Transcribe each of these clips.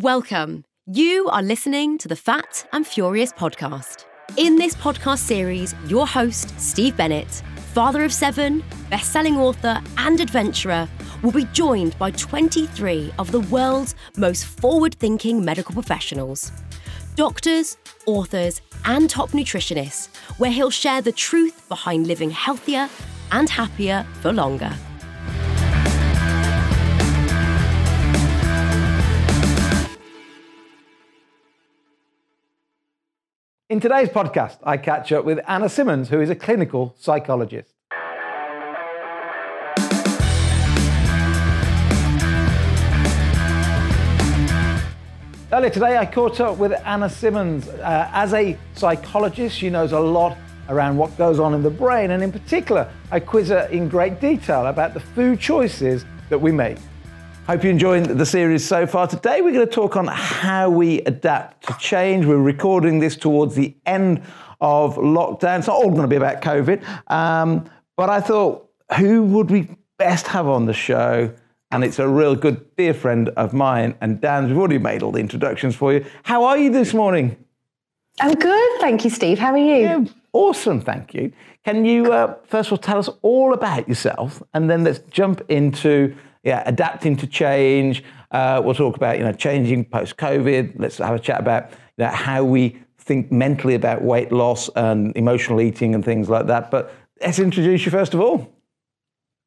Welcome. You are listening to the Fat and Furious podcast. In this podcast series, your host, Steve Bennett, father of seven, best selling author, and adventurer, will be joined by 23 of the world's most forward thinking medical professionals doctors, authors, and top nutritionists, where he'll share the truth behind living healthier and happier for longer. In today's podcast, I catch up with Anna Simmons, who is a clinical psychologist. Earlier today, I caught up with Anna Simmons. Uh, as a psychologist, she knows a lot around what goes on in the brain, and in particular, I quiz her in great detail about the food choices that we make. Hope you're enjoying the series so far. Today, we're going to talk on how we adapt to change. We're recording this towards the end of lockdown. It's not all going to be about COVID, um, but I thought, who would we best have on the show and it's a real good dear friend of mine and Dan's. We've already made all the introductions for you. How are you this morning? I'm good, thank you, Steve. How are you? Yeah, awesome, thank you. Can you uh, first of all tell us all about yourself, and then let's jump into yeah adapting to change. Uh, we'll talk about you know changing post COVID. Let's have a chat about you know, how we think mentally about weight loss and emotional eating and things like that. But let's introduce you first of all.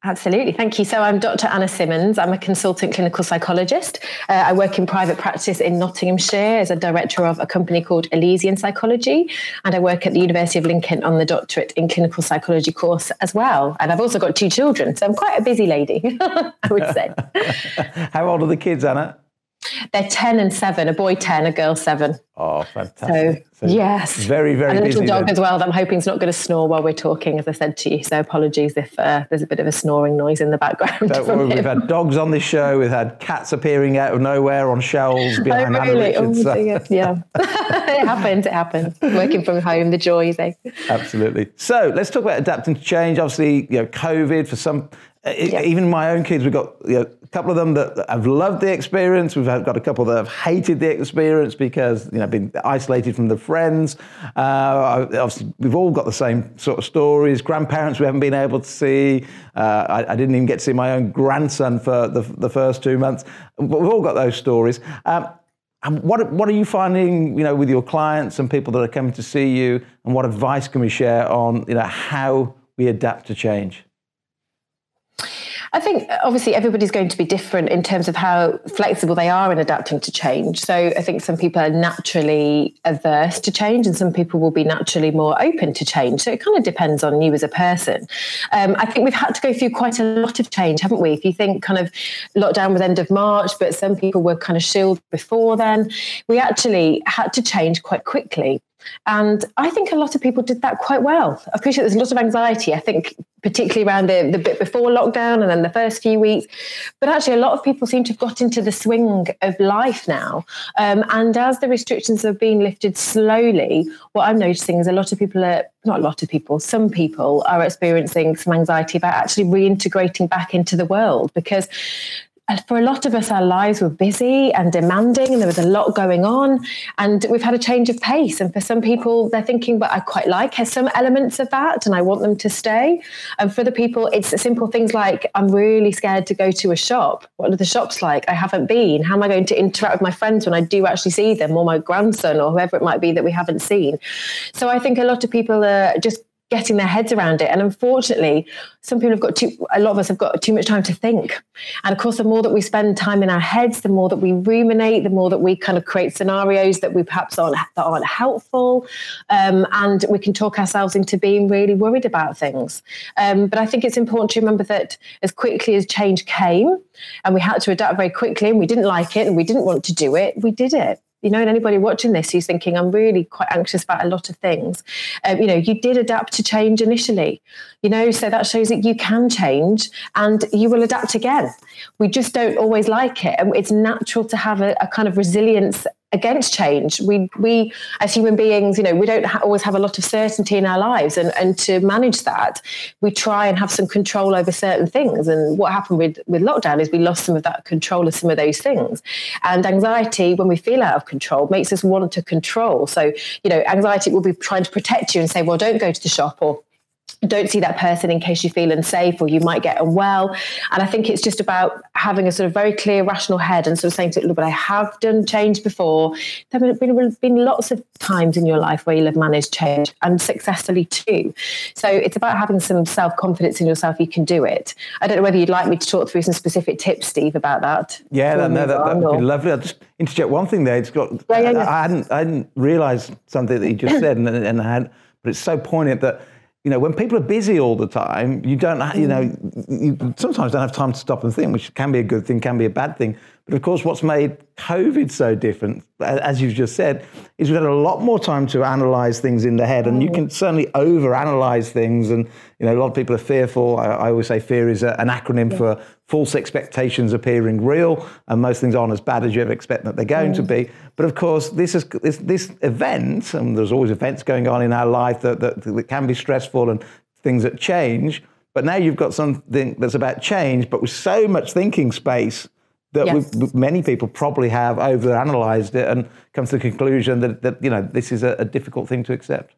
Absolutely. Thank you. So, I'm Dr. Anna Simmons. I'm a consultant clinical psychologist. Uh, I work in private practice in Nottinghamshire as a director of a company called Elysian Psychology. And I work at the University of Lincoln on the doctorate in clinical psychology course as well. And I've also got two children. So, I'm quite a busy lady, I would say. How old are the kids, Anna? They're 10 and 7, a boy 10, a girl 7. Oh, fantastic. So, so yes. Very, very And a little dog then. as well that I'm hoping is not going to snore while we're talking, as I said to you. So apologies if uh, there's a bit of a snoring noise in the background. Worry, we've had dogs on this show. We've had cats appearing out of nowhere on shelves behind Oh, Anna really? Oh, so- yeah. it happens. It happens. Working from home, the joys. Eh? Absolutely. So let's talk about adapting to change. Obviously, you know, COVID for some, Yeah. even my own kids, we've got you know, a couple of them that have loved the experience. We've got a couple that have hated the experience because you know been isolated from the friends. Uh, obviously, we've all got the same sort of stories. Grandparents we haven't been able to see. Uh, I, I didn't even get to see my own grandson for the, the first two months. But we've all got those stories. Um, and what, what are you finding, you know, with your clients and people that are coming to see you, and what advice can we share on, you know, how we adapt to change? I think uh, obviously everybody's going to be different in terms of how flexible they are in adapting to change. So I think some people are naturally averse to change, and some people will be naturally more open to change. So it kind of depends on you as a person. Um, I think we've had to go through quite a lot of change, haven't we? If you think kind of lockdown was end of March, but some people were kind of shielded before then, we actually had to change quite quickly. And I think a lot of people did that quite well. I appreciate there's a lot of anxiety, I think, particularly around the, the bit before lockdown and then the first few weeks. But actually, a lot of people seem to have got into the swing of life now. Um, and as the restrictions are being lifted slowly, what I'm noticing is a lot of people are, not a lot of people, some people are experiencing some anxiety about actually reintegrating back into the world because for a lot of us, our lives were busy and demanding, and there was a lot going on. And we've had a change of pace. And for some people, they're thinking, but I quite like some elements of that, and I want them to stay. And for the people, it's simple things like, I'm really scared to go to a shop. What are the shops like? I haven't been. How am I going to interact with my friends when I do actually see them, or my grandson, or whoever it might be that we haven't seen? So I think a lot of people are just getting their heads around it. And unfortunately, some people have got too, a lot of us have got too much time to think. And of course, the more that we spend time in our heads, the more that we ruminate, the more that we kind of create scenarios that we perhaps aren't, that aren't helpful. Um, and we can talk ourselves into being really worried about things. Um, but I think it's important to remember that as quickly as change came and we had to adapt very quickly and we didn't like it and we didn't want to do it, we did it you know, and anybody watching this who's thinking, I'm really quite anxious about a lot of things, um, you know, you did adapt to change initially, you know, so that shows that you can change and you will adapt again. We just don't always like it. And it's natural to have a, a kind of resilience against change. We, we as human beings, you know, we don't ha- always have a lot of certainty in our lives, and and to manage that, we try and have some control over certain things. And what happened with with lockdown is we lost some of that control of some of those things. And anxiety, when we feel out of control, makes us want to control. So you know, anxiety will be trying to protect you and say, well, don't go to the shop or don't see that person in case you feel unsafe or you might get unwell. And I think it's just about having a sort of very clear, rational head and sort of saying to it, look, but I have done change before. There have been, been lots of times in your life where you'll have managed change and successfully too. So it's about having some self confidence in yourself. You can do it. I don't know whether you'd like me to talk through some specific tips, Steve, about that. Yeah, that, no, that, would be lovely. I'll just interject one thing there. It's got, yeah, yeah, yeah. I hadn't, I hadn't realized something that you just said and, and I had, but it's so poignant that you know, when people are busy all the time, you don't, you know, you sometimes don't have time to stop and think, which can be a good thing, can be a bad thing. But of course, what's made COVID so different, as you've just said, is we've had a lot more time to analyze things in the head, and you can certainly over-analyze things. And you know, a lot of people are fearful. I, I always say fear is a, an acronym yeah. for false expectations appearing real, and most things aren't as bad as you ever expect that they're going mm. to be. But of course, this is this, this event, and there's always events going on in our life that, that, that can be stressful and things that change. But now you've got something that's about change, but with so much thinking space that yes. many people probably have over-analyzed it and come to the conclusion that, that you know this is a, a difficult thing to accept.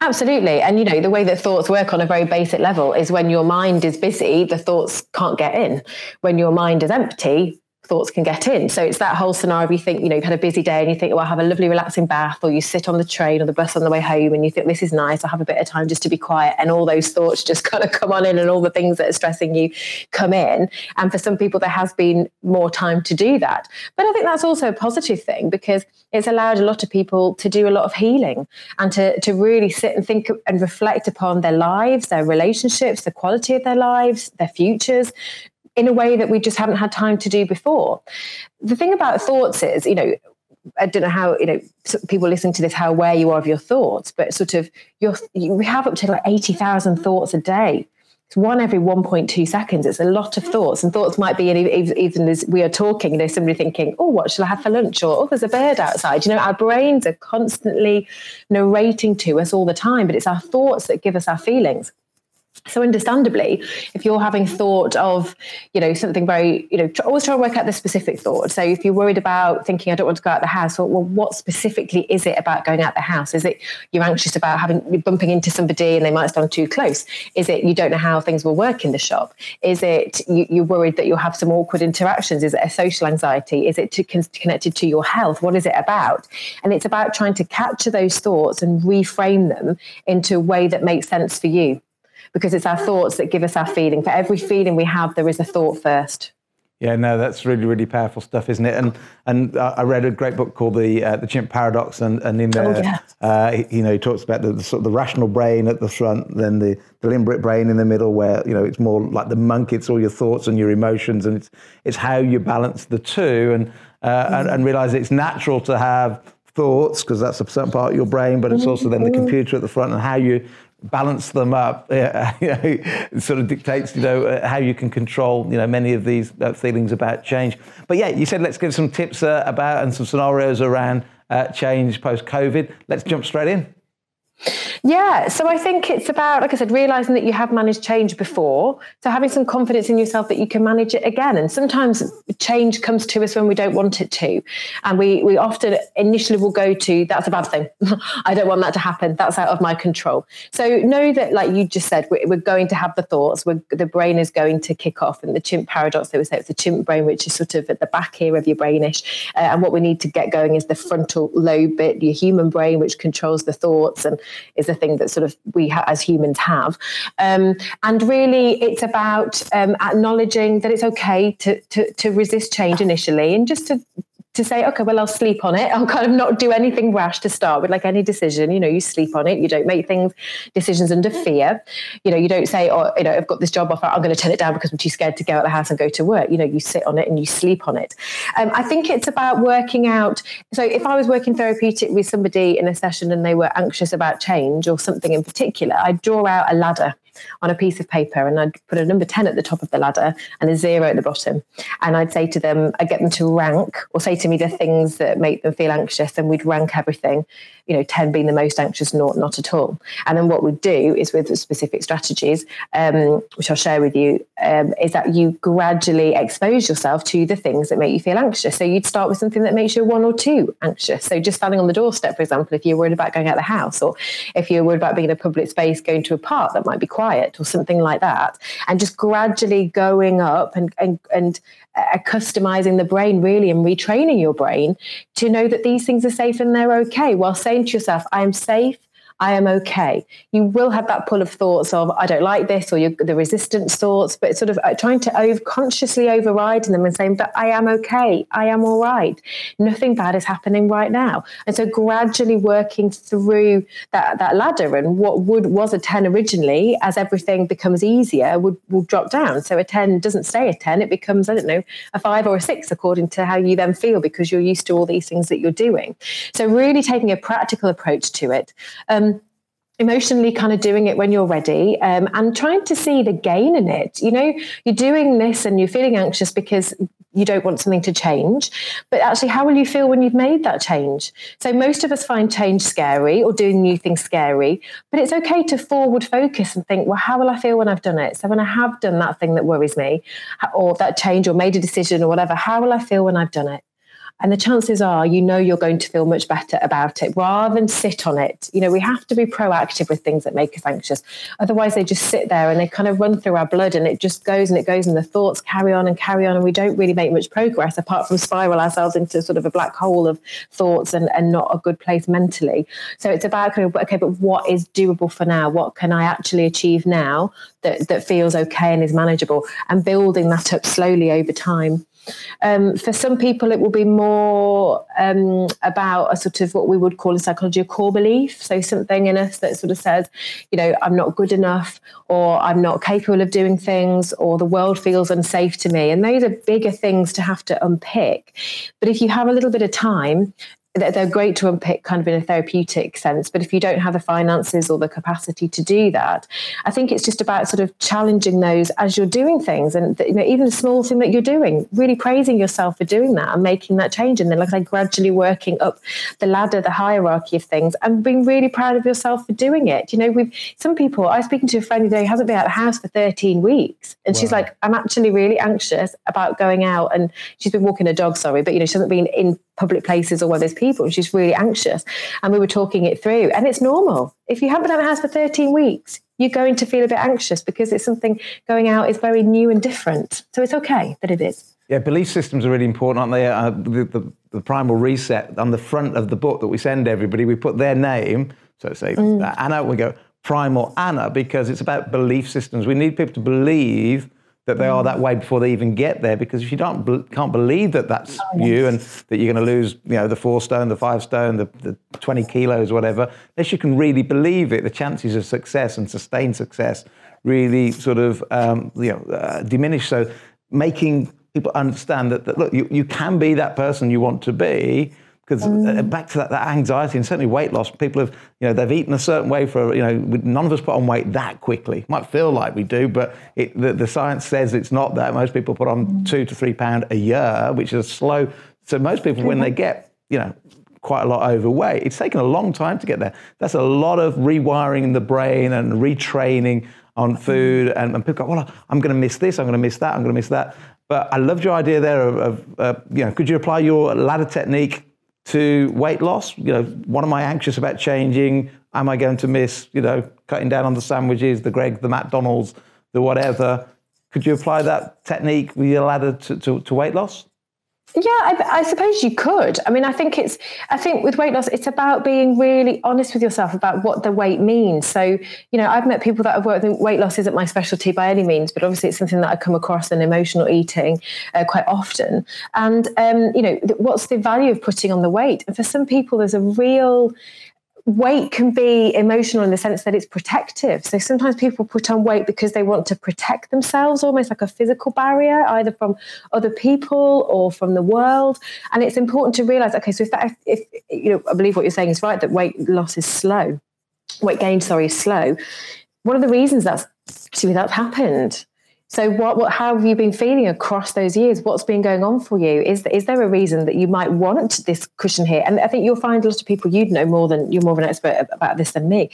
Absolutely. And, you know, the way that thoughts work on a very basic level is when your mind is busy, the thoughts can't get in. When your mind is empty, thoughts can get in. So it's that whole scenario. You think, you know, you've had a busy day and you think, well, I'll have a lovely relaxing bath, or you sit on the train or the bus on the way home and you think, this is nice. I'll have a bit of time just to be quiet. And all those thoughts just kind of come on in and all the things that are stressing you come in. And for some people, there has been more time to do that. But I think that's also a positive thing because it's allowed a lot of people to do a lot of healing and to, to really sit and think and reflect upon their lives, their relationships, the quality of their lives, their futures, in a way that we just haven't had time to do before. The thing about thoughts is, you know, I don't know how you know people listening to this how aware you are of your thoughts, but sort of your we have up to like eighty thousand thoughts a day. It's one every one point two seconds. It's a lot of thoughts, and thoughts might be even as we are talking. There's somebody thinking, "Oh, what shall I have for lunch?" or "Oh, there's a bird outside." You know, our brains are constantly narrating to us all the time, but it's our thoughts that give us our feelings so understandably if you're having mm-hmm. thought of you know something very you know always try to work out the specific thought. So if you're worried about thinking i don't want to go out the house well, well what specifically is it about going out the house? Is it you're anxious about having bumping into somebody and they might stand too close? Is it you don't know how things will work in the shop? Is it you, are worried that you'll have some awkward interactions? Is it a social anxiety? Is it to, connected to your health? What is it about? And it's about trying to capture those thoughts and reframe them into a way that makes sense for you because it's our thoughts that give us our feeling. For every feeling we have, there is a thought first. Yeah, no, that's really, really powerful stuff, isn't it? And and uh, I read a great book called the uh, the Chimp Paradox, and, and in there, oh, yeah. uh, you know, he talks about the, the, sort of the rational brain at the front, then the, the limbic brain in the middle, where you know it's more like the monk. It's all your thoughts and your emotions, and it's it's how you balance the two, and mm-hmm. and, and realize it's natural to have thoughts because that's a certain part of your brain, but it's also then the mm-hmm. computer at the front and how you balance them up sort of dictates you know uh, how you can control you know many of these uh, feelings about change. But yeah you said let's give some tips uh, about and some scenarios around uh, change post covid let's jump straight in yeah, so I think it's about, like I said, realizing that you have managed change before. So having some confidence in yourself that you can manage it again. And sometimes change comes to us when we don't want it to. And we, we often initially will go to, that's a bad thing. I don't want that to happen. That's out of my control. So know that, like you just said, we're, we're going to have the thoughts, we're, the brain is going to kick off. And the chimp paradox, they would say it's the chimp brain, which is sort of at the back here of your brainish. Uh, and what we need to get going is the frontal lobe bit, your human brain, which controls the thoughts and is a thing that sort of we ha- as humans have. Um, and really, it's about um, acknowledging that it's okay to, to, to resist change initially and just to to say, okay, well, I'll sleep on it. I'll kind of not do anything rash to start with, like any decision. You know, you sleep on it. You don't make things decisions under fear. You know, you don't say, oh, you know, I've got this job offer. I'm going to turn it down because I'm too scared to go out of the house and go to work. You know, you sit on it and you sleep on it. Um, I think it's about working out. So if I was working therapeutic with somebody in a session and they were anxious about change or something in particular, I'd draw out a ladder on a piece of paper and I'd put a number 10 at the top of the ladder and a zero at the bottom. And I'd say to them, I'd get them to rank or say to me the things that make them feel anxious and we'd rank everything, you know, 10 being the most anxious, not, not at all. And then what we'd do is with specific strategies, um, which I'll share with you, um, is that you gradually expose yourself to the things that make you feel anxious. So you'd start with something that makes you one or two anxious. So just standing on the doorstep, for example, if you're worried about going out the house, or if you're worried about being in a public space, going to a park that might be quiet, or something like that, and just gradually going up and and and uh, customizing the brain really and retraining your brain to know that these things are safe and they're okay while saying to yourself, I am safe I am okay. You will have that pull of thoughts of, I don't like this, or the resistance thoughts, but sort of uh, trying to over, consciously override them and saying, but I am okay. I am all right. Nothing bad is happening right now. And so gradually working through that, that ladder and what would was a 10 originally, as everything becomes easier, would will drop down. So a 10 doesn't stay a 10, it becomes, I don't know, a five or a six, according to how you then feel, because you're used to all these things that you're doing. So really taking a practical approach to it. Um, emotionally kind of doing it when you're ready um, and trying to see the gain in it. You know, you're doing this and you're feeling anxious because you don't want something to change. But actually, how will you feel when you've made that change? So, most of us find change scary or doing new things scary, but it's okay to forward focus and think, well, how will I feel when I've done it? So, when I have done that thing that worries me or that change or made a decision or whatever, how will I feel when I've done it? And the chances are, you know, you're going to feel much better about it rather than sit on it. You know, we have to be proactive with things that make us anxious. Otherwise, they just sit there and they kind of run through our blood and it just goes and it goes and the thoughts carry on and carry on. And we don't really make much progress apart from spiral ourselves into sort of a black hole of thoughts and, and not a good place mentally. So it's about kind of, okay, but what is doable for now? What can I actually achieve now that, that feels okay and is manageable? And building that up slowly over time. Um, for some people, it will be more um, about a sort of what we would call in psychology a core belief. So something in us that sort of says, you know, I'm not good enough, or I'm not capable of doing things, or the world feels unsafe to me. And those are bigger things to have to unpick. But if you have a little bit of time they're great to unpick kind of in a therapeutic sense but if you don't have the finances or the capacity to do that i think it's just about sort of challenging those as you're doing things and you know even the small thing that you're doing really praising yourself for doing that and making that change. And then like i say gradually working up the ladder the hierarchy of things and being really proud of yourself for doing it. You know with some people i was speaking to a friend today who hasn't been out of the house for 13 weeks and wow. she's like i'm actually really anxious about going out. And she's been walking a dog sorry but you know she hasn't been in public places or where there's people and she's really anxious and we were talking it through. And it's normal. If you haven't been out of house for 13 weeks you're going to feel a bit anxious because it's something going out is very new and different. So it's okay that it is. Yeah belief systems are really important aren't they? Uh, the, the, the, primal reset on the front of the book that we send everybody we put their name so say mm. anna we go primal anna because it's about belief systems. We need people to believe that they are that way before they even get there. Because if you don't can't believe that that's you and that you're going to lose, you know, the four stone, the five stone, the, the 20 kilos, whatever, unless you can really believe it, the chances of success and sustained success really sort of um, you know uh, diminish. So making people understand that, that look, you, you can be that person you want to be because uh, mm. back to that, that, anxiety and certainly weight loss, people have, you know, they've eaten a certain way for, you know, none of us put on weight that quickly. Might feel like we do, but it, the, the, science says it's not that. Most people put on mm. two to three pound a year, which is slow. So most people, when they get, you know, quite a lot overweight, it's taken a long time to get there. That's a lot of rewiring in the brain and retraining on mm. food. And, and people go, well, I'm going to miss this, I'm going to miss that, I'm going to miss that. But I loved your idea there of, of uh, you know, could you apply your ladder technique to weight loss. You know, what am I anxious about changing? Am I going to miss, you know, cutting down on the sandwiches, the Greg, the McDonald's, the whatever? Could you apply that technique with your ladder to, to, to weight loss? Yeah, I, I, suppose you could. I mean, I think it's. I think with weight loss, it's about being really honest with yourself about what the weight means. So, you know, I've met people that have worked. Weight loss isn't my specialty by any means, but obviously, it's something that I come across in emotional eating uh, quite often. And um, you know, what's the value of putting on the weight? And for some people, there's a real weight can be emotional in the sense that it's protective. So sometimes people put on weight because they want to protect themselves, almost like a physical barrier, either from other people or from the world. And it's important to realize, okay, so if that, if you know, I believe what you're saying is right, that weight loss is slow, weight gain, sorry, is slow. One of the reasons that's See, that's happened. So what, what how have you been feeling across those years? What's been going on for you? Is is there a reason that you might want this cushion here? And I think you'll find a lot of people you'd know more than you're more of an expert about this than me.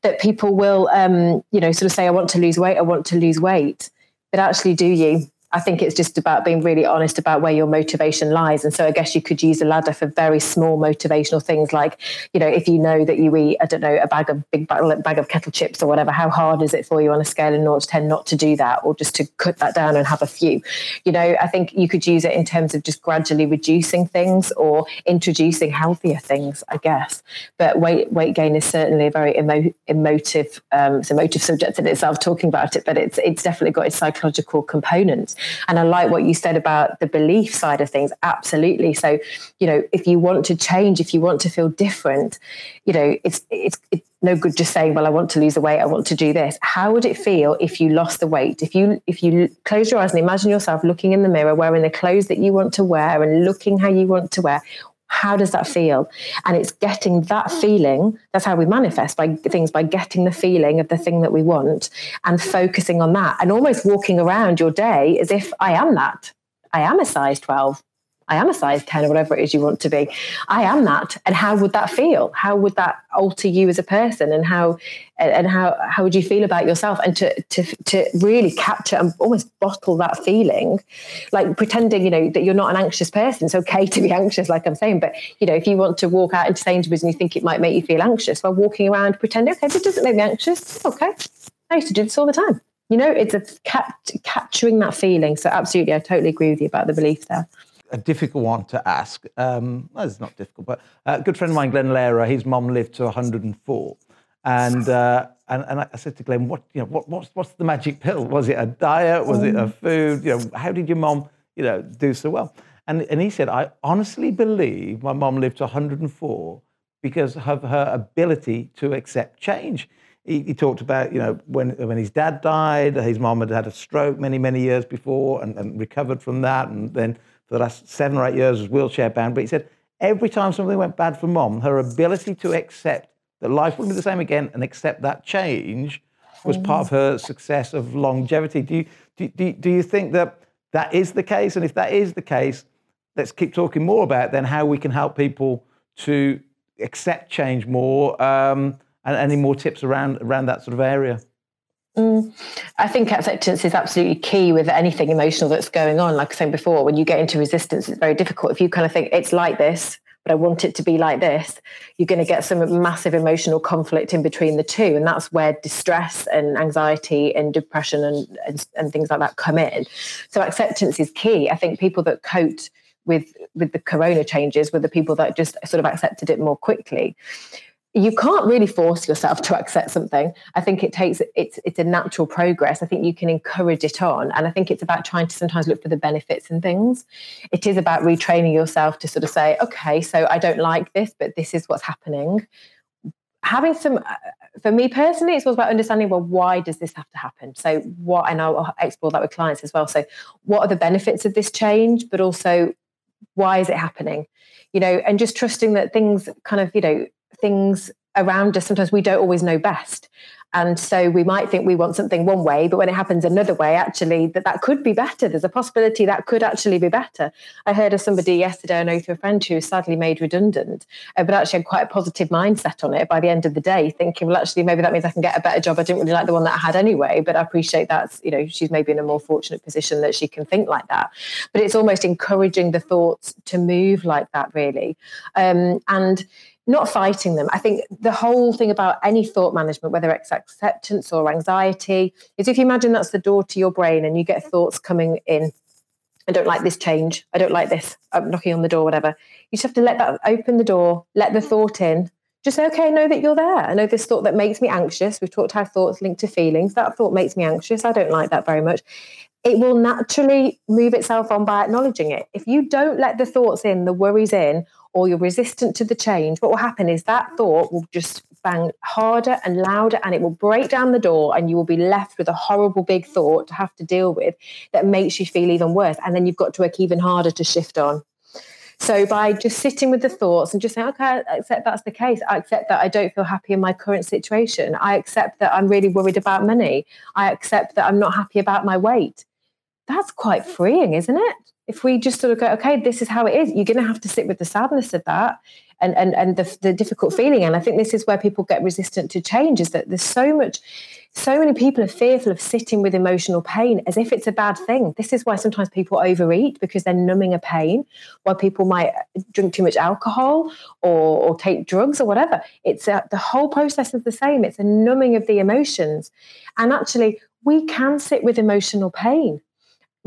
That people will um, you know, sort of say, I want to lose weight, I want to lose weight. But actually do you? I think it's just about being really honest about where your motivation lies. And so I guess you could use a ladder for very small motivational things like, you know, if you know that you eat, I don't know, a bag of big bag of kettle chips or whatever, how hard is it for you on a scale of 0 to 10 not to do that or just to cut that down and have a few? You know, I think you could use it in terms of just gradually reducing things or introducing healthier things, I guess. But weight weight gain is certainly a very emo- emotive, um, it's emotive subject in itself talking about it, but it's it's definitely got its psychological components. And I like what you said about the belief side of things. Absolutely. So, you know, if you want to change, if you want to feel different, you know, it's it's it's no good just saying, well, I want to lose the weight, I want to do this. How would it feel if you lost the weight? If you if you close your eyes and imagine yourself looking in the mirror, wearing the clothes that you want to wear and looking how you want to wear, how does that feel? And it's getting that mm. feeling that's how we manifest by things by getting the feeling of the thing that we want and focusing on that. And almost walking around your day as if i am that. I am a size 12 I am a size 10 or whatever it is you want to be. I am that. And how would that feel? How would that alter you as a person? And how and how how would you feel about yourself? And to to to really capture and almost bottle that feeling, like pretending, you know, that you're not an anxious person. It's okay to be anxious, like I'm saying. But you know, if you want to walk out into Sainsbury's and you think it might make you feel anxious, while walking around pretending, okay, this doesn't make me anxious. Okay. I used to do this all the time. You know, it's a cap- capturing that feeling. So absolutely, I totally agree with you about the belief there a difficult one to ask. Um, well, it's not difficult, but a good friend of mine, Glenn Lehrer, his mom lived to 104. And, uh, and, and I said to Glenn, what, you know, what, what's, what's the magic pill? Was it a diet? Was it a mm. food? You know, how did your mom, you know, do so well? And, and he said, I honestly believe my mom lived to 104 because of her ability to accept change. He, he, talked about, you know, when, when his dad died, his mom had had a stroke many, many years before and, and recovered from that. And then for the last seven or eight years was wheelchair bound. But he said every time something went bad for mom, her ability to accept that life wouldn't be the same again and accept that change was part of her success of longevity. Do you, do, do, do you think that that is the case? And if that is the case, let's keep talking more about then how we can help people to accept change more um, and any more tips around, around that sort of area. Mm. I think acceptance is absolutely key with anything emotional that's going on. Like I said before, when you get into resistance, it's very difficult. If you kind of think it's like this, but I want it to be like this, you're going to get some massive emotional conflict in between the two. And that's where distress and anxiety and depression and, and, and things like that come in. So acceptance is key. I think people that cope with with the corona changes were the people that just sort of accepted it more quickly you can't really force yourself to accept something. I think it takes it's it's a natural progress. I think you can encourage it on, and I think it's about trying to sometimes look for the benefits and things. It is about retraining yourself to sort of say, okay, so I don't like this, but this is what's happening. Having some, uh, for me personally, it's all about understanding. Well, why does this have to happen? So what, and I'll explore that with clients as well. So what are the benefits of this change, but also why is it happening? You know, and just trusting that things kind of, you know, things around us sometimes we don't always know best. And so we might think we want something one way but when it happens another way actually that that could be better. There's a possibility that could actually be better. I heard of somebody yesterday i know through a friend who was sadly made redundant uh, but actually had quite a positive mindset on it by the end of the day thinking well actually maybe that means i can get a better job. I didn't really like the one that i had anyway but i appreciate that you know she's maybe in a more fortunate position that she can think like that. But it's almost encouraging the thoughts to move like that really. Um, and not fighting them. I think the whole thing about any thought management, whether it's acceptance or anxiety, is if you imagine that's the door to your brain and you get thoughts coming in. I don't like this change. I don't like this. I'm knocking on the door, whatever. You just have to let that open the door, let the thought in. Just say, okay, I know that you're there. I know this thought that makes me anxious. We've talked how thoughts link to feelings. That thought makes me anxious. I don't like that very much. It will naturally move itself on by acknowledging it. If you don't let the thoughts in, the worries in, or you're resistant to the change, what will happen is that thought will just bang harder and louder and it will break down the door and you will be left with a horrible big thought to have to deal with that makes you feel even worse. And then you've got to work even harder to shift on. So by just sitting with the thoughts and just saying, okay, I accept that's the case. I accept that I don't feel happy in my current situation. I accept that I'm really worried about money. I accept that I'm not happy about my weight. That's quite freeing, isn't it? If we just sort of go, okay, this is how it is, you're going to have to sit with the sadness of that and and and the, the difficult feeling. And I think this is where people get resistant to change. Is that there's so much so many people are fearful of sitting with emotional pain as if it's a bad thing. This is why sometimes people overeat because they're numbing a pain, why people might drink too much alcohol or, or take drugs or whatever. It's a, the whole process is the same. It's a numbing of the emotions. And actually, we can sit with emotional pain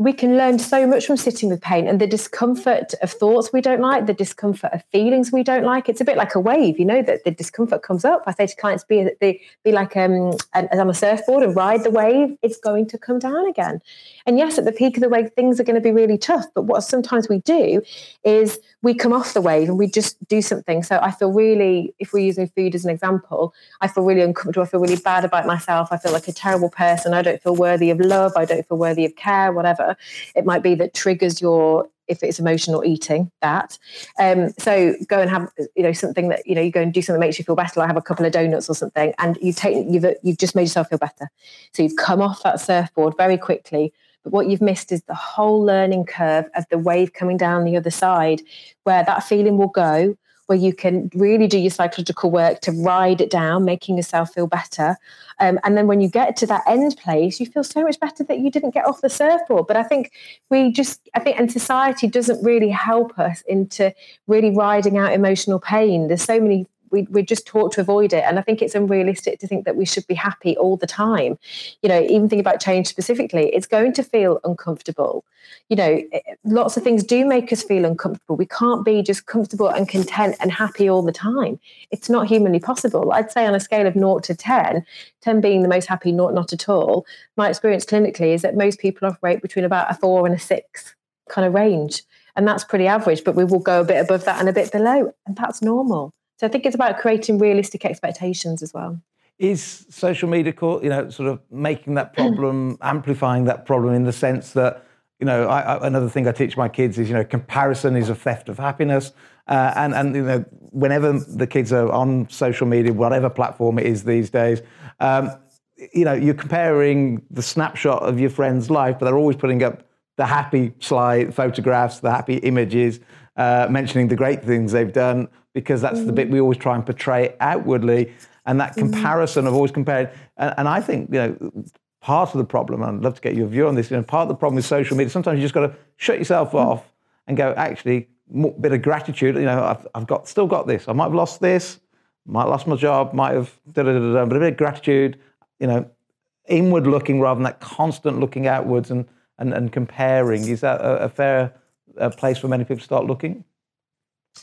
we can learn so much from sitting with pain and the discomfort of thoughts we don't like, the discomfort of feelings we don't like. It's a bit like a wave, you know, that the discomfort comes up. I say to clients, be be, be like um, on a surfboard and ride the wave. It's going to come down again. And yes, at the peak of the wave, things are going to be really tough. But what sometimes we do is we come off the wave and we just do something. So I feel really, if we're using food as an example, I feel really uncomfortable. I feel really bad about myself. I feel like a terrible person. I don't feel worthy of love. I don't feel worthy of care, whatever it might be that triggers your if it's emotional eating that um, so go and have you know something that you know you go and do something that makes you feel better like have a couple of donuts or something and you've taken you've you've just made yourself feel better so you've come off that surfboard very quickly but what you've missed is the whole learning curve of the wave coming down the other side where that feeling will go where you can really do your psychological work to ride it down, making yourself feel better. Um, and then when you get to that end place, you feel so much better that you didn't get off the surfboard. But I think we just, I think, and society doesn't really help us into really riding out emotional pain. There's so many we, we're just taught to avoid it. And I think it's unrealistic to think that we should be happy all the time. You know, even think about change specifically, it's going to feel uncomfortable. You know, eh, lots of things do make us feel uncomfortable. We can't be just comfortable and content and happy all the time. It's not humanly possible. I'd say on a scale of naught to 10, 10 being the most happy, not not at all, my experience clinically is that most people operate between about a four and a six kind of range. And that's pretty average, but we will go a bit above that and a bit below. And that's normal. So I think it's about creating realistic expectations as well. Is social media, you know, sort of making that problem, amplifying that problem in the sense that, you know, I, I, another thing I teach my kids is, you know, comparison is a theft of happiness. Uh, and, and, you know, whenever the kids are on social media, whatever platform it is these days, um, you know, you're comparing the snapshot of your friend's life, but they're always putting up the happy slide photographs, the happy images, uh, mentioning the great things they've done because that's mm. the bit we always try and portray outwardly. And that mm-hmm. comparison of always comparing, and, and, I think you know part of the problem. And I'd love to get your view on this. You know, part of the problem with social media, sometimes you just got to shut yourself mm. off and go. Actually, a bit of gratitude. You know, I've, I've got still got this. I might have lost this, might have lost my job, might have da da da da. But a bit of gratitude. You know, inward looking rather than that constant looking outwards and and, and comparing. Is that a, a fair a place for many people to start looking?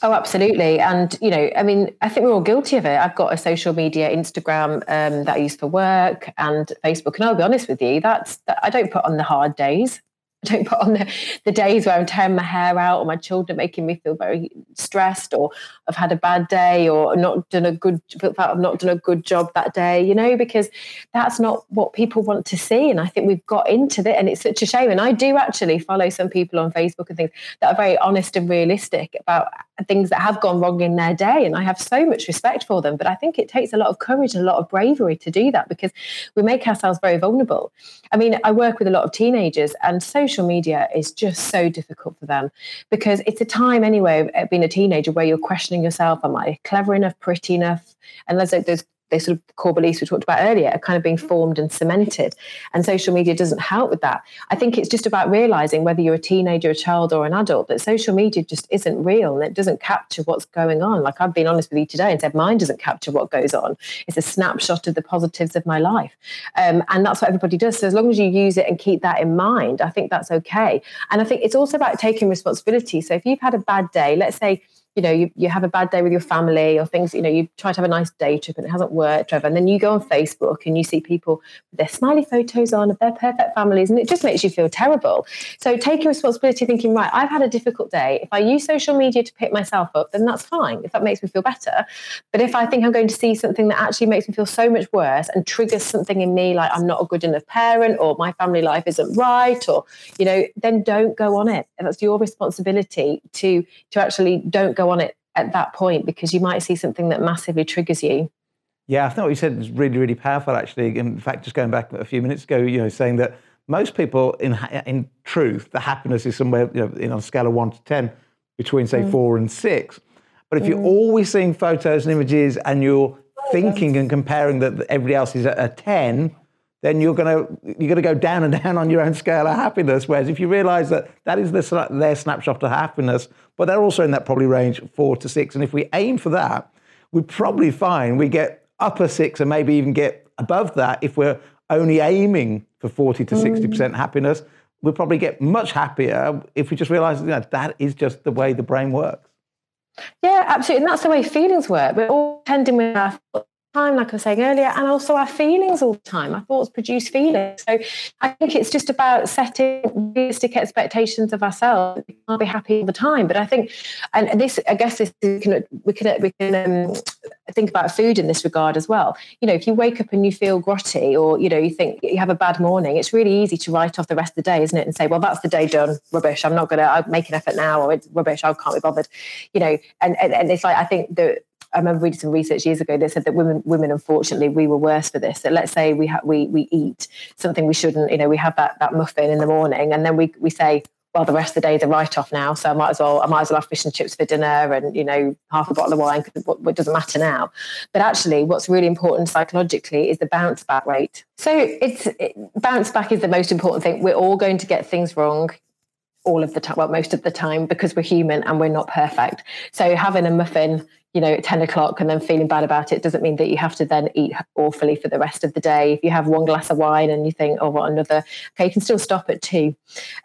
Oh, absolutely. And, you know, I mean, I think we're all guilty of it. I've got a social media Instagram um, that I use for work and Facebook. And I'll be honest with you, that's, that I don't put on the hard days. I don't put on the, the days where I'm tearing my hair out or my children making me feel very stressed or I've had a bad day or not done a good I've not done a good job that day, you know, because that's not what people want to see. And I think we've got into it and it's such a shame. And I do actually follow some people on Facebook and things that are very honest and realistic about things that have gone wrong in their day. And I have so much respect for them. But I think it takes a lot of courage and a lot of bravery to do that because we make ourselves very vulnerable. I mean, I work with a lot of teenagers and social media is just so difficult for them because it's a time anyway, uh, being a teenager, where you're questioning yourself, am I clever enough, pretty enough? And there's, like, there's those sort of core beliefs we talked about earlier are kind of being formed and cemented. And social media doesn't help with that. I think it's just about realizing whether you're a teenager, a child, or an adult, that social media just isn't real and it doesn't capture what's going on. Like I've been honest with you today and said mine doesn't capture what goes on. It's a snapshot of the positives of my life. Um, and that's what everybody does. So as long as you use it and keep that in mind, I think that's okay. And I think it's also about taking responsibility. So if you've had a bad day, let's say you know, you, you have a bad day with your family or things, you know, you try to have a nice day trip and it hasn't worked, Trevor. And then you go on Facebook and you see people with their smiley photos on of their perfect families, and it just makes you feel terrible. So take your responsibility thinking, right, I've had a difficult day. If I use social media to pick myself up, then that's fine if that makes me feel better. But if I think I'm going to see something that actually makes me feel so much worse and triggers something in me like I'm not a good enough parent or my family life isn't right or, you know, then don't go on it. And that's your responsibility to to actually don't go on it at that point because you might see something that massively triggers you. Yeah, I think what you said is really, really powerful. Actually, in fact, just going back a few minutes ago, you know, saying that most people, in in truth, the happiness is somewhere, you know, in on a scale of one to ten, between say mm. four and six. But if mm. you're always seeing photos and images and you're thinking and comparing that everybody else is at a ten, then you're going to you're going to go down and down on your own scale of happiness. Whereas if you realise that that is the, their snapshot of happiness, but they're also in that probably range four to six, and if we aim for that, we probably find we get upper six and maybe even get above that if we're only aiming for 40 to 60 percent mm. happiness. We'll probably get much happier if we just realise you know, that is just the way the brain works. Yeah, absolutely. And that's the way feelings work. We're all tending with our time, like I was saying earlier, and also our feelings all the time. Our thoughts produce feelings. So I think it's just about setting realistic expectations of ourselves. We can't be happy all the time. But I think, and this, I guess, this we can we can we can um, think about food in this regard as well. You know, if you wake up and you feel grotty, or you know, you think you have a bad morning, it's really easy to write off the rest of the day, isn't it? And say, well, that's the day done. Rubbish. I'm not to make an effort now, or it's rubbish. I can't be bothered. You know, and, and and it's like I think the I remember reading some research years ago that said that women, women, unfortunately, we were worse for this. So let's say we ha- we we eat something we shouldn't, you know, we have that that muffin in the morning, and then we we say, well, the rest of the day is a write off now, so I might as well I might as well have fish and chips for dinner, and you know, half a bottle of wine because what, what doesn't matter now. But actually, what's really important psychologically is the bounce back rate. So it's it, bounce back is the most important thing. We're all going to get things wrong all of the time, well, most of the time, because we're human and we're not perfect. So having a muffin you know, at 10 o'clock and then feeling bad about it doesn't mean that you have to then eat awfully for the rest of the day. If you have one glass of wine and you think, oh, what another, okay, you can still stop at two.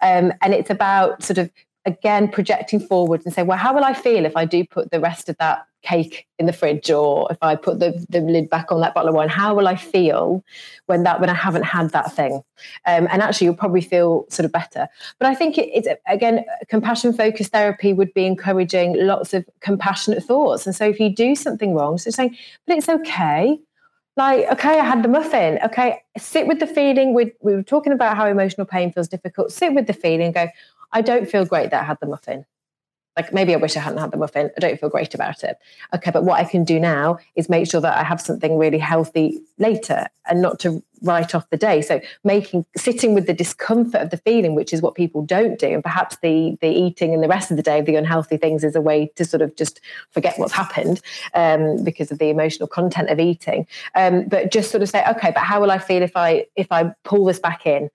Um, and it's about sort of, again, projecting forward and say, well, how will I feel if I do put the rest of that cake in the fridge or if I put the, the lid back on that bottle of wine, how will I feel when that when I haven't had that thing? Um, and actually, you'll probably feel sort of better. But I think it, it's again, compassion focused therapy would be encouraging lots of compassionate thoughts. And so if you do something wrong, so saying, but it's okay. Like, okay, I had the muffin. Okay, sit with the feeling. We, we were talking about how emotional pain feels difficult. Sit with the feeling. Go, I don't feel great that I had the muffin like maybe I wish I hadn't had the muffin. I don't feel great about it. Okay, but what I can do now is make sure that I have something really healthy later and not to write off the day. So making sitting with the discomfort of the feeling, which is what people don't do, and perhaps the the eating and the rest of the day of the unhealthy things is a way to sort of just forget what's happened um, because of the emotional content of eating. Um, but just sort of say, okay, but how will I feel if I if I pull this back in?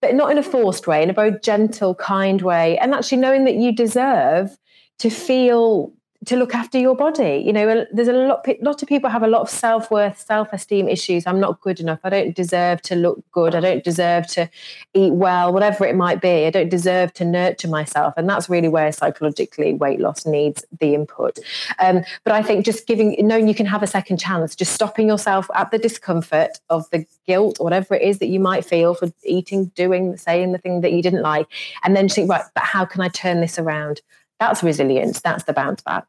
But not in a forced way, in a very gentle, kind way. And actually knowing that you deserve to feel to look after your body. You know, there's a lot, lot of people have a lot of self worth, self esteem issues. I'm not good enough. I don't deserve to look good. I don't deserve to eat well, whatever it might be. I don't deserve to nurture myself. And that's really where psychologically weight loss needs the input. Um, but I think just giving, knowing you can have a second chance, just stopping yourself at the discomfort of the guilt, whatever it is that you might feel for eating, doing, saying the thing that you didn't like. And then think, right, but how can I turn this around? That's resilience. That's the bounce back.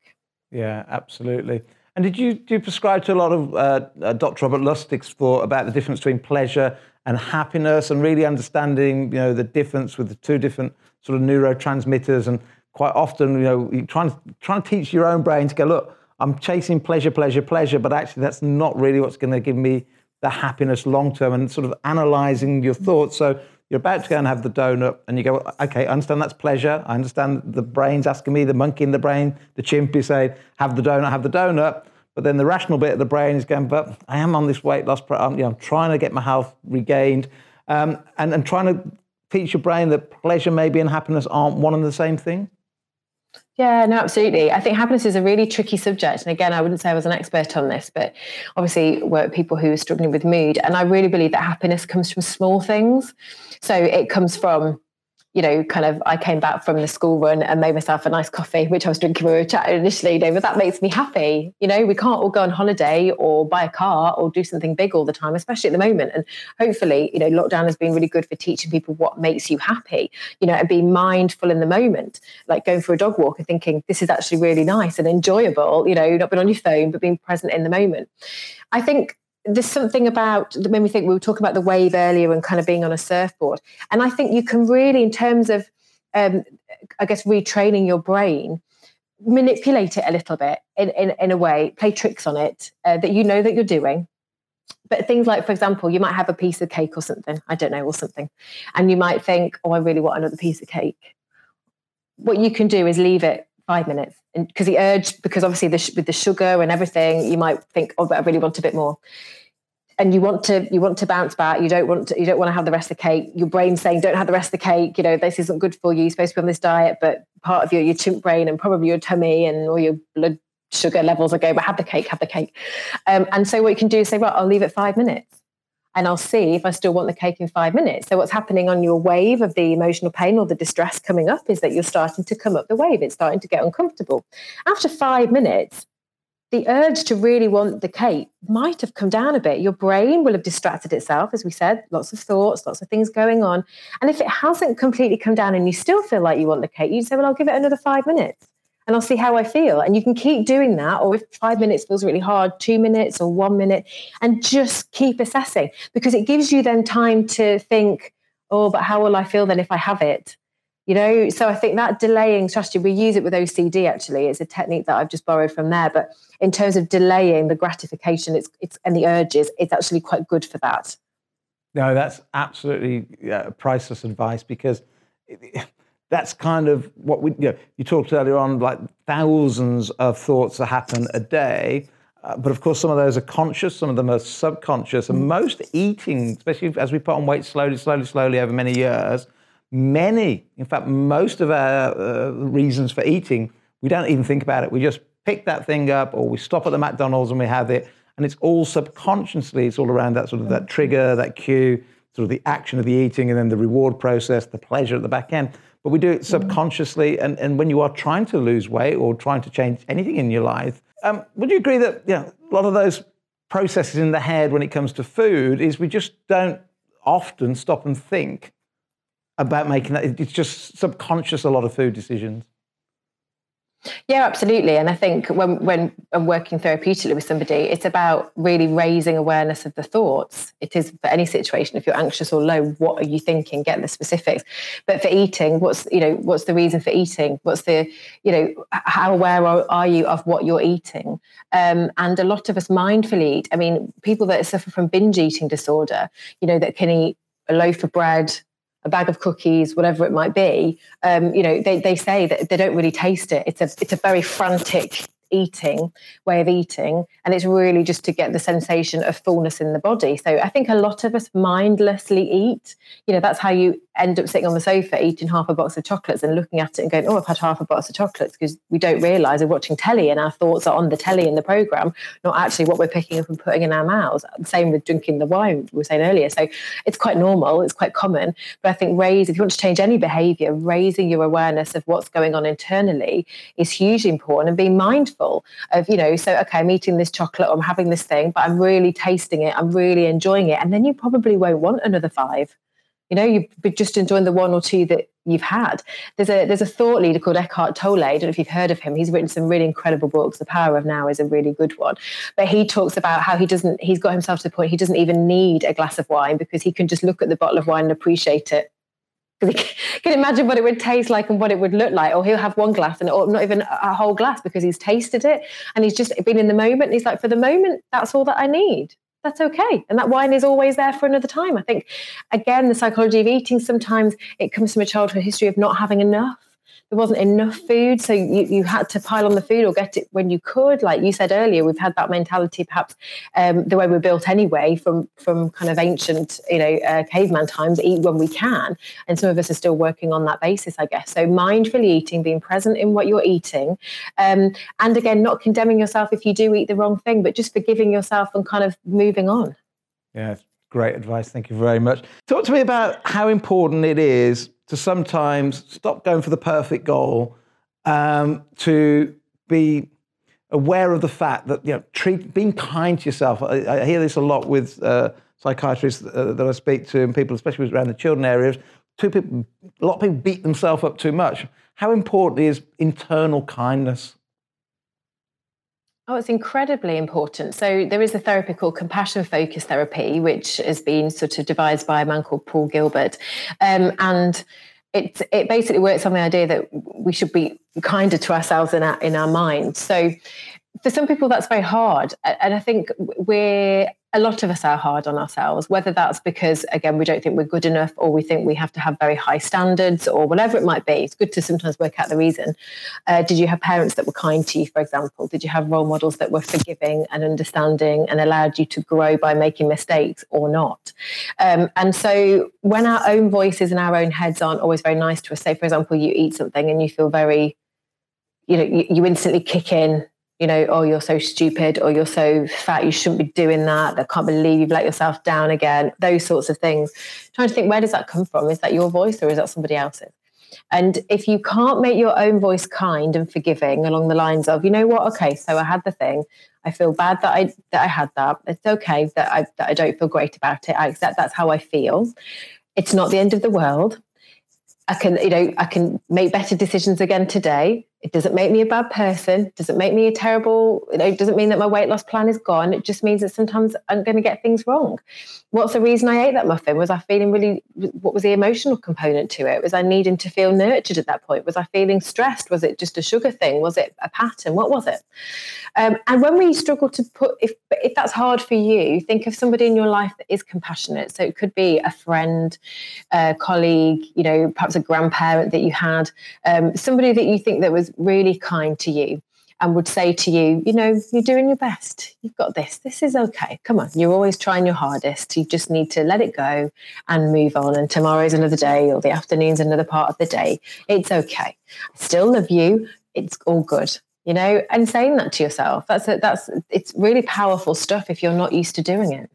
Yeah, absolutely. And did you do you prescribe to a lot of uh, uh, Dr. Robert Lustig's for about the difference between pleasure and happiness, and really understanding you know the difference with the two different sort of neurotransmitters, and quite often you know you're trying to trying to teach your own brain to go look, I'm chasing pleasure, pleasure, pleasure, but actually that's not really what's going to give me the happiness long term, and sort of analyzing your thoughts. So you're about to go and have the donut, and you go, okay, I understand that's pleasure. I understand the brain's asking me, the monkey in the brain, the chimp is saying, have the donut, have the donut. But then the rational bit of the brain is going, but I am on this weight loss, I'm, you know, I'm trying to get my health regained, um, and, and trying to teach your brain that pleasure maybe and happiness aren't one and the same thing. Yeah, no, absolutely. I think happiness is a really tricky subject. And again, I wouldn't say I was an expert on this, but obviously we're people who are struggling with mood. And I really believe that happiness comes from small things. So it comes from you know, kind of, I came back from the school run and made myself a nice coffee, which I was drinking when we were chatting initially, you know, but that makes me happy. You know, we can't all go on holiday or buy a car or do something big all the time, especially at the moment. And hopefully, you know, lockdown has been really good for teaching people what makes you happy, you know, and being mindful in the moment, like going for a dog walk and thinking, this is actually really nice and enjoyable, you know, not being on your phone, but being present in the moment. I think there's something about that made me think we were talking about the wave earlier and kind of being on a surfboard. And i think you can really in terms of um, i guess retraining your brain manipulate it a little bit in, in, in a way play tricks on it uh, that you know that you're doing. But things like for example you might have a piece of cake or something i don't know or something and you might think oh i really want another piece of cake. What you can do is leave it five minutes. Because the urge because obviously the, with the sugar and everything you might think oh but i really want a bit more. And you want to you want to bounce back. You don't want to you don't want to have the rest of the cake. Your brain's saying don't have the rest of the cake. You know this isn't good for you. You're supposed to be on this diet. But part of your your chimp brain and probably your tummy and all your blood sugar levels are going but have the cake have the cake. Um, and so what you can do is say right i'll leave it five minutes and I'll see if I still want the cake in five minutes. So, what's happening on your wave of the emotional pain or the distress coming up is that you're starting to come up the wave. It's starting to get uncomfortable. After five minutes, the urge to really want the cake might have come down a bit. Your brain will have distracted itself, as we said, lots of thoughts, lots of things going on. And if it hasn't completely come down and you still feel like you want the cake, you'd say, Well, I'll give it another five minutes and I'll see how I feel. And you can keep doing that. Or if five minutes feels really hard, two minutes or one minute, and just keep assessing because it gives you then time to think, Oh, but how will I feel then if I have it? you know so i think that delaying strategy we use it with ocd actually it's a technique that i've just borrowed from there but in terms of delaying the gratification it's it's and the urges it's actually quite good for that no that's absolutely uh, priceless advice because that's kind of what we you know you talked earlier on like thousands of thoughts that happen a day uh, but of course, some of those are conscious, some of them are subconscious, and most eating, especially as we put on weight slowly, slowly, slowly over many years, many, in fact, most of our uh, reasons for eating, we don't even think about it. We just pick that thing up or we stop at the McDonald's and we have it. And it's all subconsciously, it's all around that sort of that trigger, that cue, sort of the action of the eating and then the reward process, the pleasure at the back end. But we do it subconsciously. And, and when you are trying to lose weight or trying to change anything in your life, um, would you agree that you know, a lot of those processes in the head when it comes to food is we just don't often stop and think about making that. It's just subconscious, a lot of food decisions. Yeah, absolutely. And I think when when I'm working therapeutically with somebody, it's about really raising awareness of the thoughts. It is for any situation. If you're anxious or low, what are you thinking? Get the specifics. But for eating, what's you know what's the reason for eating? What's the you know how aware are, are you of what you're eating? Um, and a lot of us mindfully eat. I mean, people that suffer from binge eating disorder, you know, that can eat a loaf of bread a bag of cookies, whatever it might be, um, you know, they, they say that they don't really taste it. It's a it's a very frantic eating way of eating and it's really just to get the sensation of fullness in the body so i think a lot of us mindlessly eat you know that's how you end up sitting on the sofa eating half a box of chocolates and looking at it and going, oh, I've had half a box of chocolates because we don't realize we're watching telly and our thoughts are on the telly in the program, not actually what we're picking up and putting in our mouths. Same with drinking the wine we were saying earlier. So it's quite normal, it's quite common. But I think raise, if you want to change any behavior, raising your awareness of what's going on internally is hugely important and being mindful of, you know, so okay, I'm eating this chocolate or I'm having this thing, but I'm really tasting it, I'm really enjoying it. And then you probably won't want another five you know, you've just enjoying the one or two that you've had. There's a there's a thought leader called Eckhart Tolle. I don't know if you've heard of him. He's written some really incredible books. The Power of Now is a really good one. But he talks about how he doesn't he's got himself to the point he doesn't even need a glass of wine because he can just look at the bottle of wine and appreciate it. Because he can imagine what it would taste like and what it would look like. Or he'll have one glass and or not even a whole glass because he's tasted it and he's just been in the moment. And he's like, for the moment, that's all that I need that's okay. And that wine is always there for another time. I think, again, the psychology of eating sometimes it comes from a childhood history of not having enough there wasn't enough food, so you, you had to pile on the food or get it when you could. Like you said earlier, we've had that mentality, perhaps um, the way we're built anyway, from from kind of ancient, you know, uh, caveman times, eat when we can. And some of us are still working on that basis, I guess. So mindfully eating, being present in what you're eating, um, and again, not condemning yourself if you do eat the wrong thing, but just forgiving yourself and kind of moving on. Yeah, great advice. Thank you very much. Talk to me about how important it is to sometimes stop going for the perfect goal, um, to be aware of the fact that you know, treat, being kind to yourself. I, I hear this a lot with uh, psychiatrists uh, that I speak to, and people, especially around the children areas. Two people, a lot of people beat themselves up too much. How important is internal kindness? Oh, it's incredibly important. So there is a therapy called compassion focused therapy, which has been sort of devised by a man called Paul Gilbert, um, and it it basically works on the idea that we should be kinder to ourselves in our in our mind. So for some people that's very hard and i think we're a lot of us are hard on ourselves whether that's because again we don't think we're good enough or we think we have to have very high standards or whatever it might be. It's good to sometimes work out the reason. Uh, did you have parents that were kind to you for example? Did you have role models that were forgiving and understanding and allowed you to grow by making mistakes or not? Um, and so when our own voices and our own heads aren't always very nice to us say for example you eat something and you feel very you know you, you instantly kick in you know, oh, you're so stupid or you're so fat, you shouldn't be doing that. I can't believe you've let yourself down again. Those sorts of things. Trying to think, where does that come from? Is that your voice or is that somebody else's? And if you can't make your own voice kind and forgiving along the lines of, you know what, okay, so I had the thing. I feel bad that I that I had that. It's okay that I that I don't feel great about it. I accept that's how I feel. It's not the end of the world. I can, you know, I can make better decisions again today. It doesn't make me a bad person. Doesn't make me a terrible. You know, it doesn't mean that my weight loss plan is gone. It just means that sometimes I'm going to get things wrong. What's the reason I ate that muffin? Was I feeling really? What was the emotional component to it? Was I needing to feel nurtured at that point? Was I feeling stressed? Was it just a sugar thing? Was it a pattern? What was it? Um, and when we struggle to put, if if that's hard for you, think of somebody in your life that is compassionate. So it could be a friend, a colleague, you know, perhaps a grandparent that you had, um, somebody that you think that was really kind to you and would say to you, you know, you're doing your best. You've got this. This is okay. Come on. You're always trying your hardest. You just need to let it go and move on. And tomorrow's another day or the afternoon's another part of the day. It's okay. I still love you. It's all good. You know, and saying that to yourself, that's a, that's it's really powerful stuff if you're not used to doing it.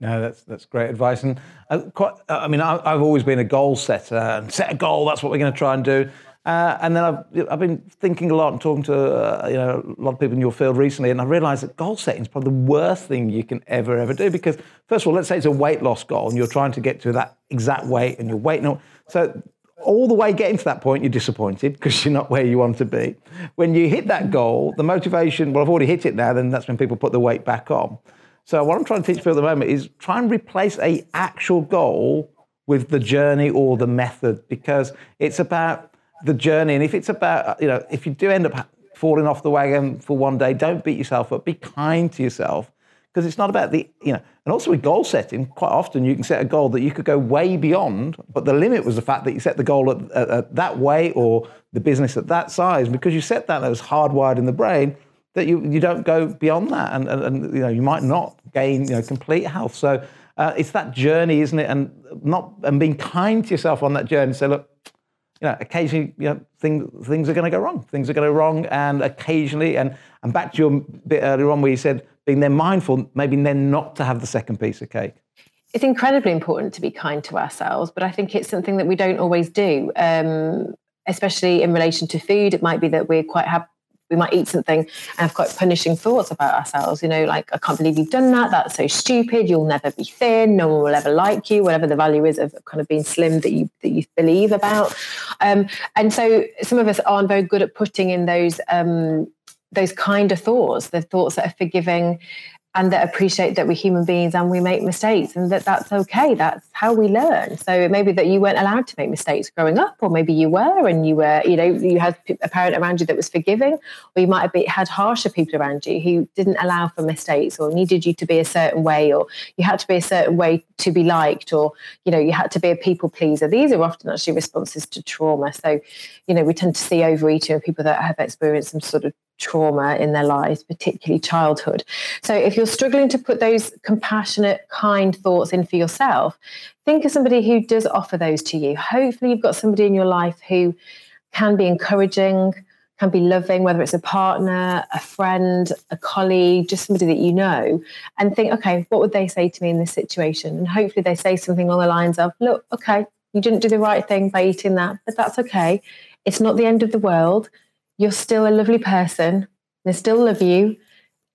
No, that's that's great advice. And uh, quite, uh, I mean, I, have always been a goal setter and set a goal. That's what we're going to try and do. Uh, and then I've, I've been thinking a lot and talking to uh, you know a lot of people in your field recently, and I realised that goal setting is probably the worst thing you can ever ever do because first of all, let's say it's a weight loss goal and you're trying to get to that exact weight and you're waiting. So all the way getting to that point, you're disappointed because you're not where you want to be. When you hit that goal, the motivation, well, I've already hit it now, then that's when people put the weight back on. So what I'm trying to teach people at the moment is try and replace a actual goal with the journey or the method because it's about the journey. And if it's about, you know, if you do end up falling off the wagon for one day, don't beat yourself up. Be kind to yourself because it's not about the, you know, and also with goal setting, quite often you can set a goal that you could go way beyond, but the limit was the fact that you set the goal at, at, at that way or the business at that size. Because you set that, that was hardwired in the brain that you, you don't go beyond that. And, and, and you know, you might not gain, you know, complete health. So uh, it's that journey, isn't it? And not, and being kind to yourself on that journey. Say, look, you know, occasionally, you know, things things are going to go wrong. Things are going to go wrong, and occasionally, and and back to your bit earlier on where you said being then mindful, maybe then not to have the second piece of cake. It's incredibly important to be kind to ourselves, but I think it's something that we don't always do. Um, especially in relation to food, it might be that we're quite happy we might eat something and have quite punishing thoughts about ourselves. You know, like, I can't believe you've done that. That's so stupid. You'll never be thin. No one will ever like you, whatever the value is of kind of being slim that you, that you believe about. Um, and so some of us aren't very good at putting in those, um, those kind of thoughts, the thoughts that are forgiving and that appreciate that we're human beings and we make mistakes and that that's okay. That's how we learn. So maybe that you weren't allowed to make mistakes growing up or maybe you were and you were you know you had a parent around you that was forgiving or you might have been, had harsher people around you who didn't allow for mistakes or needed you to be a certain way or you had to be a certain way to be liked or you know you had to be a people pleaser. These are often actually responses to trauma. So you know we tend to see overeating in people that have experienced some sort of trauma in their lives, particularly childhood. So if you're struggling to put those compassionate, kind thoughts in for yourself, think of somebody who does offer those to you. Hopefully, you've got somebody in your life who can be encouraging, can be loving, whether it's a partner, a friend, a colleague, just somebody that you know, and think, okay, what would they say to me in this situation? And hopefully they say something along the lines of, look, okay, You didn't do the right thing by eating that, but that's okay. It's not the end of the world. You're still a lovely person. They still love you.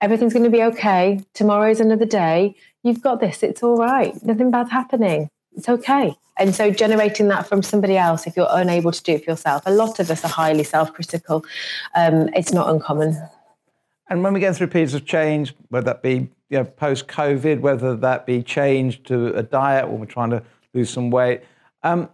Everything's going to be okay. Tomorrow's another day. You've got this. It's all right. Nothing bad's happening. It's okay. And so generating that from somebody else, if you're unable to do it for yourself, a lot of us are highly self-critical. Um, it's not uncommon. And when we go through periods of change, whether that be you know, post-COVID, whether that be change to a diet when we're trying to lose some weight, um,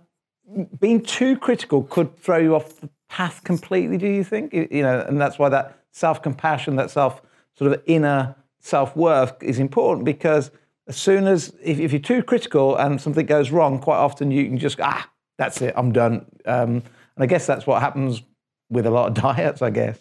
being too critical could throw you off the path completely. Do you think? You know, and that's why that self-compassion, that self sort of inner self-worth is important because as soon as if, if, you're too critical and something goes wrong, quite often you can just ah, that's it, I'm done. Um, and I guess that's what happens with a lot of diets, I guess.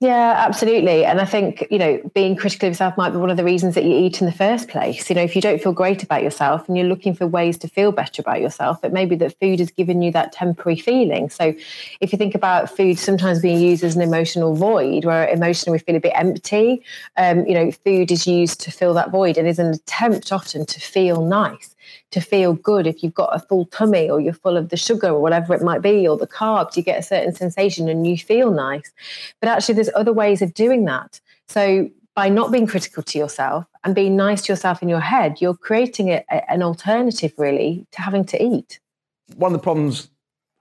Yeah, absolutely. And I think, you know, being critical of yourself might be one of the reasons that you eat in the first place. You know, if you don't feel great about yourself and you're looking for ways to feel better about yourself, it may be that food has given you that temporary feeling. So if you think about food sometimes being used as an emotional void, where emotionally we feel a bit empty, um, you know, food is used to fill that void and is an attempt often to feel nice to feel good if you've got a full tummy or you're full of the sugar or whatever it might be or the carbs you get a certain sensation and you feel nice. But actually there's other ways of doing that. So by not being critical to yourself and being nice to yourself in your head you're creating a, a, an alternative really to having to eat. One of the problems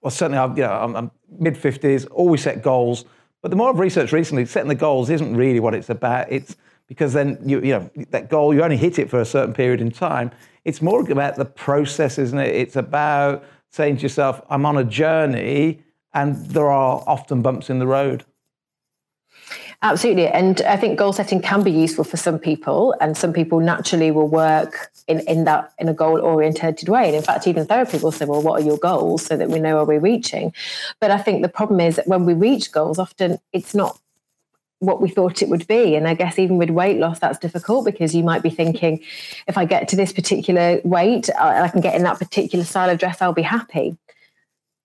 well certainly I'm, you know, I'm, I'm mid 50s always set goals. But the more I've researched recently setting the goals isn't really what it's about. It's because then you you know that goal you only hit it for a certain period in time it's more about the process, isn't it? It's about saying to yourself, I'm on a journey and there are often bumps in the road. Absolutely. And I think goal setting can be useful for some people, and some people naturally will work in, in that in a goal oriented way. And in fact, even therapy will say, Well, what are your goals? so that we know where we're reaching. But I think the problem is that when we reach goals, often it's not what we thought it would be. And I guess even with weight loss, that's difficult because you might be thinking, if I get to this particular weight, uh, I, I can get in that particular style of dress, I'll be happy.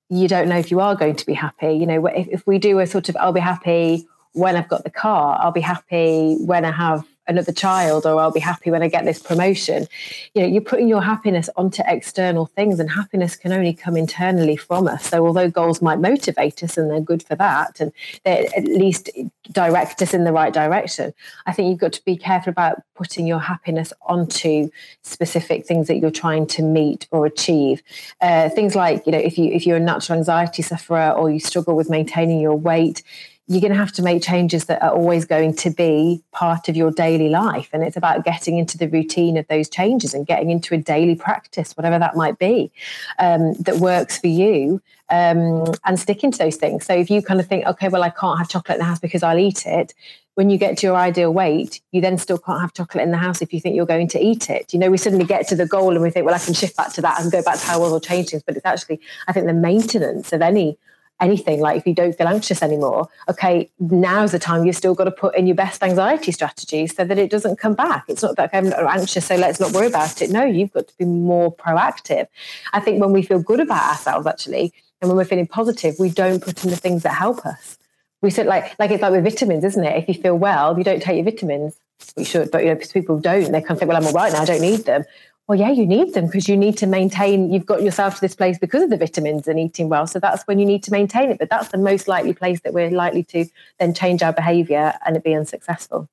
You don't know if you are going to be happy. You know, if, if we do a sort of, I'll be happy when I've got the car, I'll be happy when I have another child or I'll be happy when I get this promotion. You know, you're putting your happiness onto external things and happiness can only come internally from us. So although goals might motivate us and they're good for that and they at least direct us in the right direction, I think you've got to be careful about putting your happiness onto specific things that you're trying to meet or achieve. Uh, things like, you know, if you if you're a natural anxiety sufferer or you struggle with maintaining your weight, you're going to have to make changes that are always going to be part of your daily life. And it's about getting into the routine of those changes and getting into a daily practice, whatever that might be, um, that works for you um, and sticking to those things. So if you kind of think, okay, well, I can't have chocolate in the house because I'll eat it. When you get to your ideal weight, you then still can't have chocolate in the house if you think you're going to eat it. You know, we suddenly get to the goal and we think, well, I can shift back to that and go back to how I was or change things. But it's actually, I think, the maintenance of any anything like if you don't feel anxious anymore okay now's the time you've still got to put in your best anxiety strategies so that it doesn't come back. It's not that i'm not anxious so let's not worry about it. No you've got to be more proactive. I think when we feel good about ourselves actually and when we're feeling positive we don't put in the things that help us. We said like like it's like with vitamins isn't it? If you feel well you don't take your vitamins. We should but you know people don't. They kind of think well i'm all right now i don't need them well, yeah, you need them because you need to maintain, you've got yourself to this place because of the vitamins and eating well. So that's when you need to maintain it. But that's the most likely place that we're likely to then change our behavior and it be unsuccessful.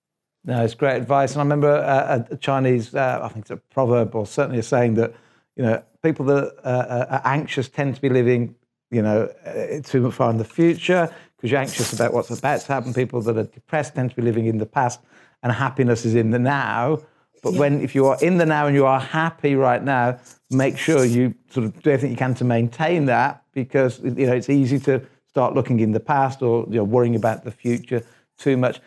No, it's great advice. And I remember uh, a Chinese, uh, I think it's a proverb or certainly a saying that, you know, people that uh, uh are anxious tend to be living, you know, uh, too far in the future because you're anxious about what's about to happen. People that are depressed tend to be living in the past and happiness is in the now. But yeah. when if you are in the now and you are happy right now, make sure you sort of do everything you can to maintain that because you know it's easy to start looking in the past or you know, worrying about the future too much.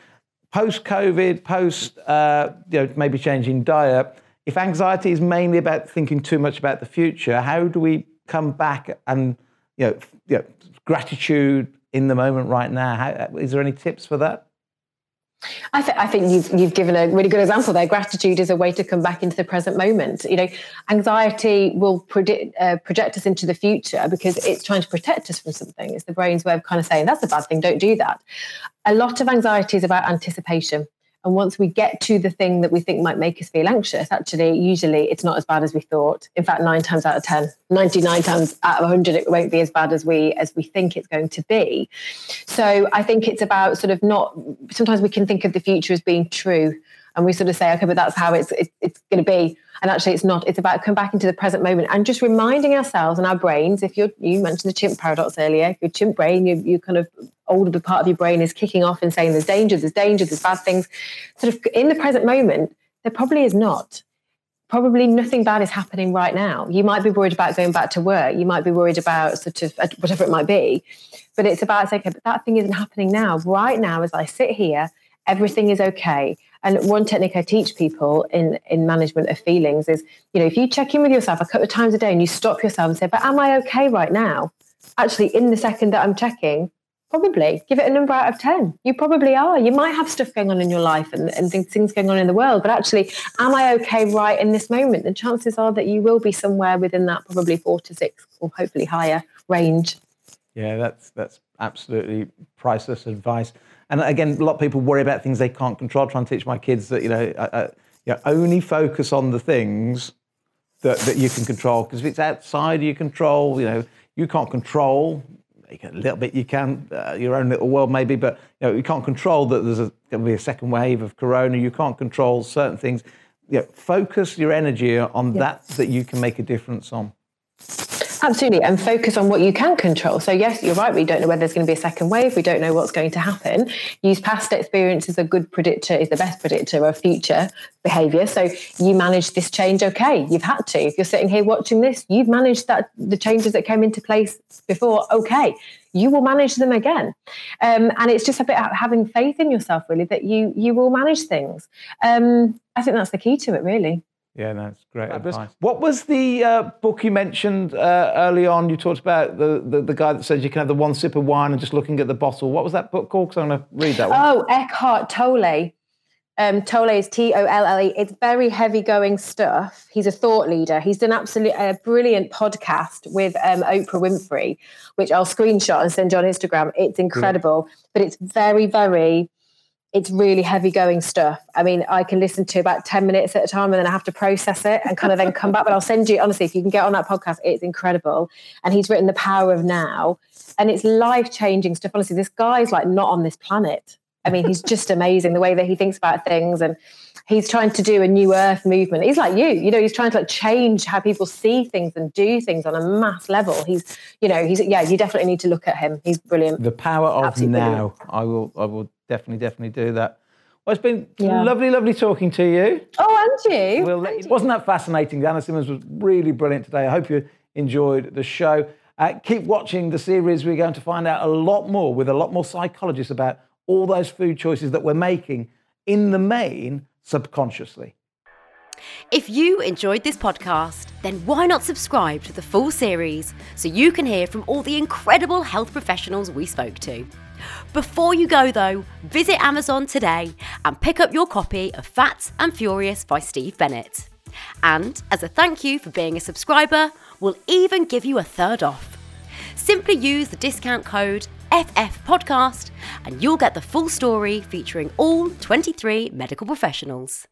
Post COVID, post uh, you know maybe changing diet. If anxiety is mainly about thinking too much about the future, how do we come back and you know, you know gratitude in the moment right now? How, is there any tips for that? I, th- I, think you've, you've given a really good example there. Gratitude is a way to come back into the present moment. You know, anxiety will predict, uh, project us into the future because it's trying to protect us from something. It's the brain's way of kind of saying, that's a bad thing, don't do that. A lot of anxiety is about anticipation. And once we get to the thing that we think might make us feel anxious, actually, usually it's not as bad as we thought. In fact, nine times out of 10, 99 times out of 100, it won't be as bad as we as we think it's going to be. So I think it's about sort of not, sometimes we can think of the future as being true and we sort of say, okay, but that's how it's it, it's going to be. And actually, it's not. It's about come back into the present moment and just reminding ourselves and our brains. If you're, you mentioned the chimp paradox earlier, your chimp brain, you, you kind of older part of your brain is kicking off and saying there's danger, there's danger, there's bad things. Sort of in the present moment, there probably is not. Probably nothing bad is happening right now. You might be worried about going back to work. You might be worried about sort of uh, whatever it might be. But it's about saying, okay, but that thing isn't happening now. Right now, as I sit here, everything is okay. And one technique I teach people in, in management of feelings is, you know, if you check in with yourself a couple of times a day and you stop yourself and say, but am I okay right now? Actually, in the second that I'm checking, probably give it a number out of 10. You probably are. You might have stuff going on in your life and, and things going on in the world, but actually, am I okay right in this moment? The chances are that you will be somewhere within that probably four to six or hopefully higher range. Yeah, that's that's absolutely priceless advice. And again, a lot of people worry about things they can't control. I try and teach my kids that you know, uh, uh, you know only focus on the things that, that you can control. Because if it's outside of your control, you know, you can't control. a little bit you can, uh, your own little world maybe, but you know, you can't control that there's going to be a second wave of corona. You can't control certain things. You know, focus your energy on that that you can make a difference on. Absolutely, and focus on what you can control. So, yes, you're right. We don't know whether there's going to be a second wave. We don't know what's going to happen. Use past experience as a good predictor, is the best predictor of future behavior. So, you manage this change okay. You've had to. If you're sitting here watching this, you've managed that the changes that came into place before okay. You will manage them again, um, and it's just a bit about having faith in yourself, really, that you you will manage things. Um, I think that's the key to it, really. Yeah, that's great advice. What was the uh, book you mentioned uh, early on? You talked about the, the, the, guy that says you can have the one sip of wine and just looking at the bottle. What was that book called? Because I'm going to read that one. Oh, Eckhart Tolle. Um, Tolle is T O L L E. It's very heavy going stuff. He's a thought leader. He's done absolutely a brilliant podcast with um, Oprah Winfrey, which I'll screenshot and send you on Instagram. It's incredible, yeah. but it's very, very it's really heavy going stuff. I mean, I can listen to about 10 minutes at a time and then I have to process it and kind of then come back. But I'll send you, honestly, if you can get on that podcast, it's incredible. And he's written The Power of Now and it's life changing stuff. Honestly, this guy's like not on this planet. I mean, he's just amazing the way that he thinks about things and he's trying to do a new earth movement. He's like you, you know, he's trying to like change how people see things and do things on a mass level. He's, you know, he's yeah, you definitely need to look at him. He's brilliant. The power of Absolutely now. Brilliant. I will I will definitely, definitely do that. Well, it's been yeah. lovely, lovely talking to you. Oh, and you. We'll and you. Wasn't that fascinating? Anna Simmons was really brilliant today. I hope you enjoyed the show. Uh, keep watching the series. We're going to find out a lot more with a lot more psychologists about all those food choices that we're making in the main subconsciously. If you enjoyed this podcast, then why not subscribe to the full series so you can hear from all the incredible health professionals we spoke to? Before you go, though, visit Amazon today and pick up your copy of Fat and Furious by Steve Bennett. And as a thank you for being a subscriber, we'll even give you a third off. Simply use the discount code FF Podcast and you'll get the full story featuring all 23 medical professionals.